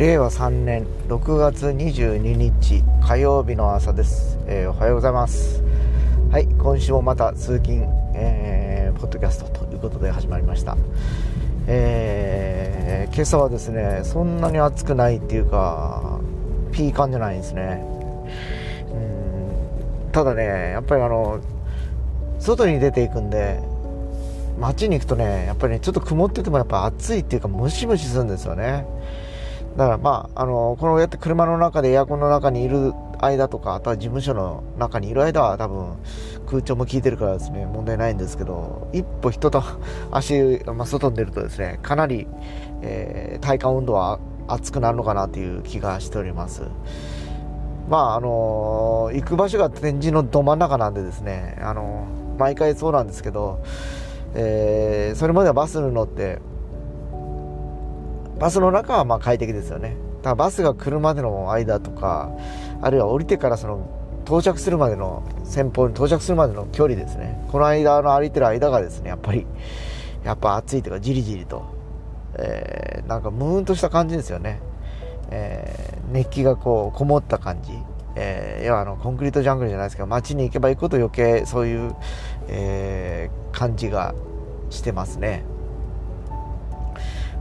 令和3年6月22日火曜日の朝です、えー、おはようございます。はい今週もまた通勤、えー、ポッドキャストということで始まりました。えー、今朝はですねそんなに暑くないっていうかピーカンじゃないんですね。うんただねやっぱりあの外に出ていくんで街に行くとねやっぱりねちょっと曇っててもやっぱ暑いっていうかムシムシするんですよね。だからまあ、あの、このやって車の中でエアコンの中にいる間とか、あとは事務所の中にいる間は多分空調も効いてるからですね、問題ないんですけど、一歩人と 足、まあ、外に出るとですね、かなり、えー、体感温度は暑くなるのかなという気がしております。まあ、あの行く場所が展示のど真ん中なんでですね、あの毎回そうなんですけど、えー、それまではバスに乗って、バスの中はまあ快適ですよね。だバスが来るまでの間とかあるいは降りてからその到着するまでの先方に到着するまでの距離ですね。この間の歩いてる間がですねやっぱりやっぱ暑いというかじりじりと、えー、なんかムーンとした感じですよね、えー、熱気がこうこもった感じ。えー、要はあのコンクリートジャングルじゃないですけど街に行けば行くほど余計そういう、えー、感じがしてますね。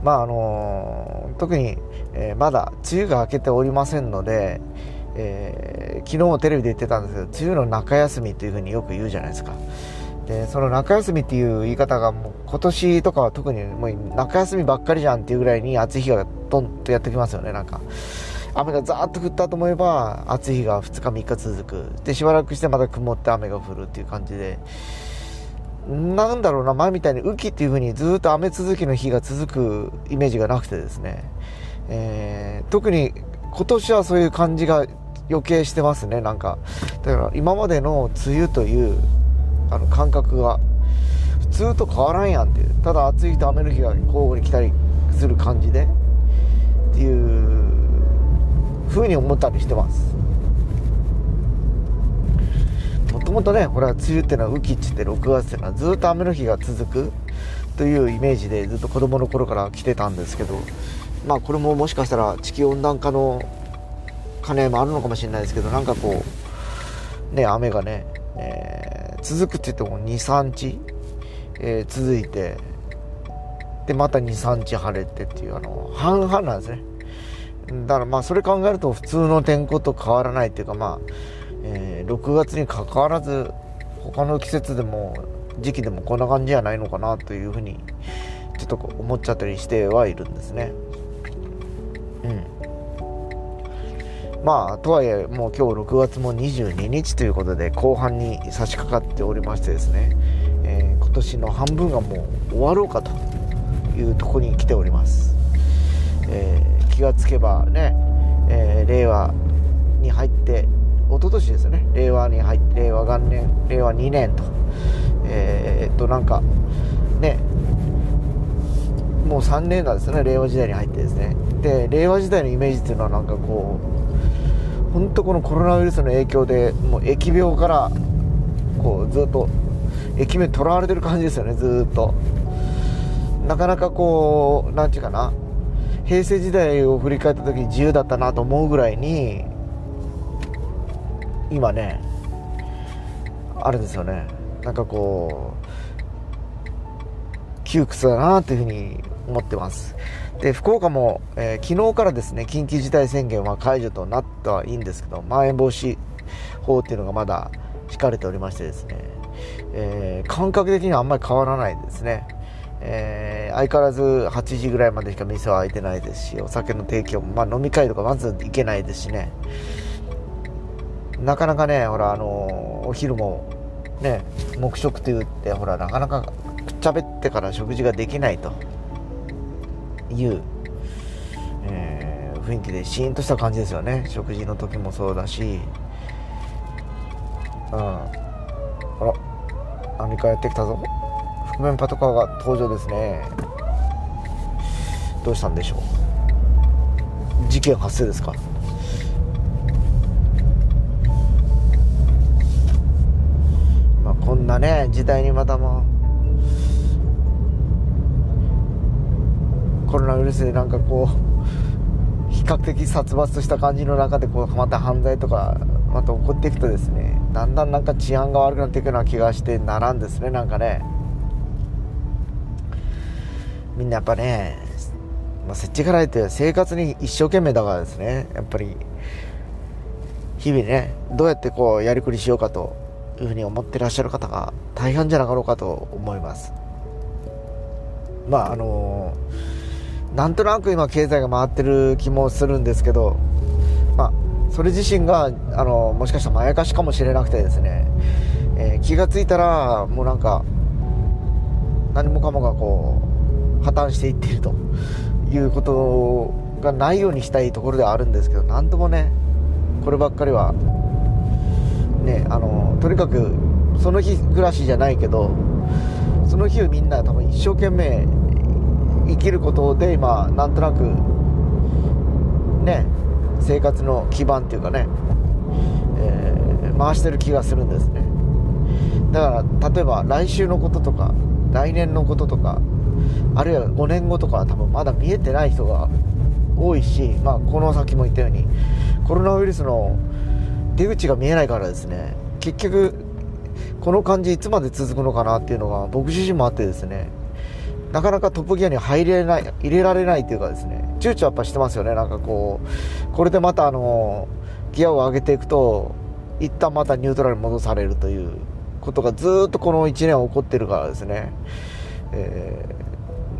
まああの特に、えー、まだ梅雨が明けておりませんので、えー、昨日もテレビで言ってたんですけど梅雨の中休みというふうによく言うじゃないですか。でその中休みっていう言い方がもう今年とかは特にもう中休みばっかりじゃんっていうぐらいに暑い日がドンとやってきますよねなんか。雨がザーッと降ったと思えば暑い日が2日3日続く。でしばらくしてまた曇って雨が降るっていう感じで。なんだろうな、前みたいに雨季っていう風にずっと雨続きの日が続くイメージがなくてですね、えー、特に今年はそういう感じが余計してますね、なんか。だから今までの梅雨というあの感覚が普通と変わらんやんっていう。ただ暑い日と雨の日が交互に来たりする感じでっていう風に思ったりしてます。もともとねこれは梅雨っていうのは雨季って言って6月っていうのはずっと雨の日が続くというイメージでずっと子供の頃から来てたんですけどまあこれももしかしたら地球温暖化の兼ね合いもあるのかもしれないですけどなんかこうね雨がね、えー、続くって言っても23日、えー、続いてでまた23日晴れてっていうあの半々なんですね。だからまあそれ考えると普通の天候と変わらないっていうかまあえー、6月にかかわらず他の季節でも時期でもこんな感じじゃないのかなというふうにちょっと思っちゃったりしてはいるんですね。うん。まあとはいえもう今日6月も22日ということで後半に差し掛かっておりましてですね、えー、今年の半分がもう終わろうかというとこに来ております、えー、気がつけばね、えー、令和に入って一昨年ですよね。令和に入って令和元年令和2年と。えー、っとなんかね。もう3年なんですね令和時代に入ってですね。で令和時代のイメージっていうのはなんかこう本当このコロナウイルスの影響でもう疫病からこうずっと疫病にとらわれてる感じですよねずっと。なかなかこう何て言うかな。平成時代を振り返った時に自由だったなと思うぐらいに今ねあれですよね。なんかこう窮屈だなというふうに思ってます。で福岡も、えー、昨日からですね緊急事態宣言は解除となったはいいんですけどまん延防止法っていうのがまだ敷かれておりましてですね、えー、感覚的にはあんまり変わらないですね。えー、相変わらず8時ぐらいまでしか店は開いてないですしお酒の提供も、まあ、飲み会とかまず行けないですしね、なかなかねほらあのお昼もね黙食って言ってほらなかなかくっちゃべってから食事ができないと。いう、えー、雰囲気でシーンとした感じですよね。食事の時もそうだし。うん。あら何かやってきたぞ。覆面パトカーが登場ですね。どうしたんでしょう。事件発生ですか？んなね時代にまたもコロナウイルスでなんかこう悲較的殺伐とした感じの中でこうまた犯罪とかまた起こっていくとですねだんだんなんか治安が悪くなっていくような気がしてならんですねなんかね。みんなやっぱね、まあ、設置から言って生活に一生懸命だからですね。やっぱり日々ねどうやってこうやりくりしようかと。いうふうに思ってらっしゃる方が大半じゃなかろうかと思います。まああのー、なんとなく今経済が回ってる気もするんですけどまあそれ自身が、あの、もしかしたらまやかしかもしれなくてですね、えー、気が付いたらもうなんか何もかもがこう破綻していっているということがないようにしたいところではあるんですけど何ともねこればっかりはねあのとにかくその日暮らしじゃないけどその日をみんな多分一生懸命生きることで今なんとなくね生活の基盤っていうかね、えー、回してる気がするんですね。だから例えば来週のこととか来年のこととかあるいは5年後とかは多分まだ見えてない人が多いし、まあ、この先も言ったようにコロナウイルスの出口が見えないからですね。結局この感じいつまで続くのかなっていうのが僕自身もあってですね。なかなかトップギアに入れない入れられないというかですね。躊躇やっぱしてますよね。なんかこうこれでまたあのギアを上げていくと一旦またニュートラルに戻されるということがずっとこの1年起こってるからですね、え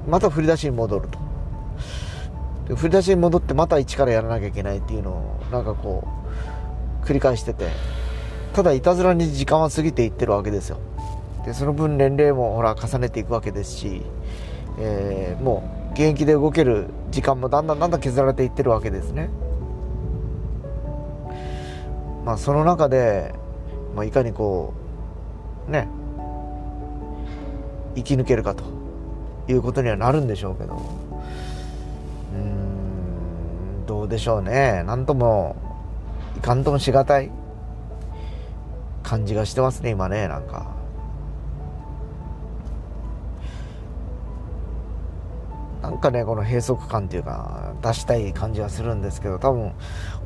ー、また振り出しに戻ると。振り出しに戻ってまた一からやらなきゃいけないっていうのをなんかこう繰り返してて。ただいたずらに時間は過ぎていってるわけですよ。でその分年齢もほら重ねていくわけですし、えー、もう現役で動ける時間もだんだんだんだん削られていってるわけですね。まあその中で、まあ、いかにこうね生き抜けるかと。いうことにはなるんでしょうけど。うんどうでしょうね。何ともいかんともしがたい。感じがしてますね今ねなんか。なんかねこの閉塞感っていうか出したい感じはするんですけど多分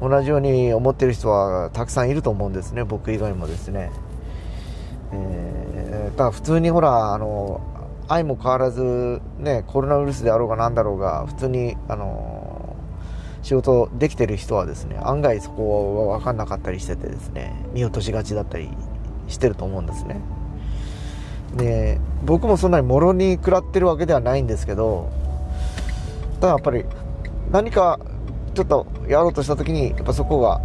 同じように思ってる人はたくさんいると思うんですね僕以外もですね、えー、ただ普通にほらあの愛も変わらずねコロナウイルスであろうが何だろうが普通にあの仕事できてる人はですね案外そこは分かんなかったりしててですね見落としがちだったりしてると思うんですね。で僕もそんなにもろに食らってるわけではないんですけどただやっぱり何かちょっとやろうとした時にやっぱそこが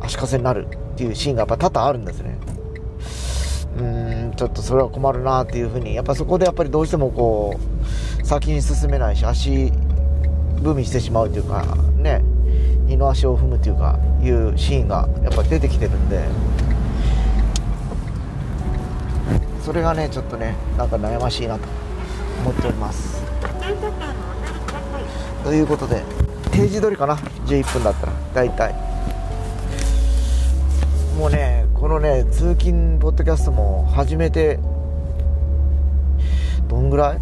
足かせになるっていうシーンがやっぱ多々あるんですね。うんちょっとそれは困るなっていうふうにやっぱそこでやっぱりどうしてもこう先に進めないし足踏みしてしまうというかね二の足を踏むというかいうシーンがやっぱ出てきてるんでそれがねちょっとねなんか悩ましいなと思っております。ということで定時取りかな？11分だったら大体。もうねこのね通勤ポッドキャストも始めてどんぐらい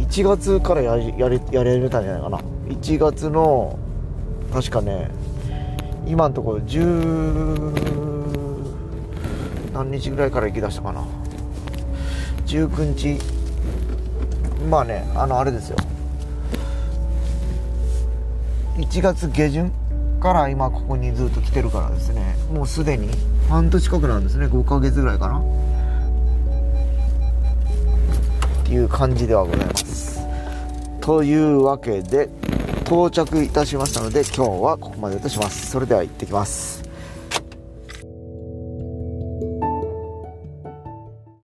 ？1月からやりやりやれたんじゃないかな。1月の確かね今のところ10何日ぐらいから行きだしたかな。19日。まあねあのあれですよ。1月下旬から今ここにずっと来てるからですね。もうすでに半年近くなんですね。5ヶ月ぐらいかな。っていう感じではございます。というわけで到着いたしましたので今日はここまでとします。それでは行ってきます。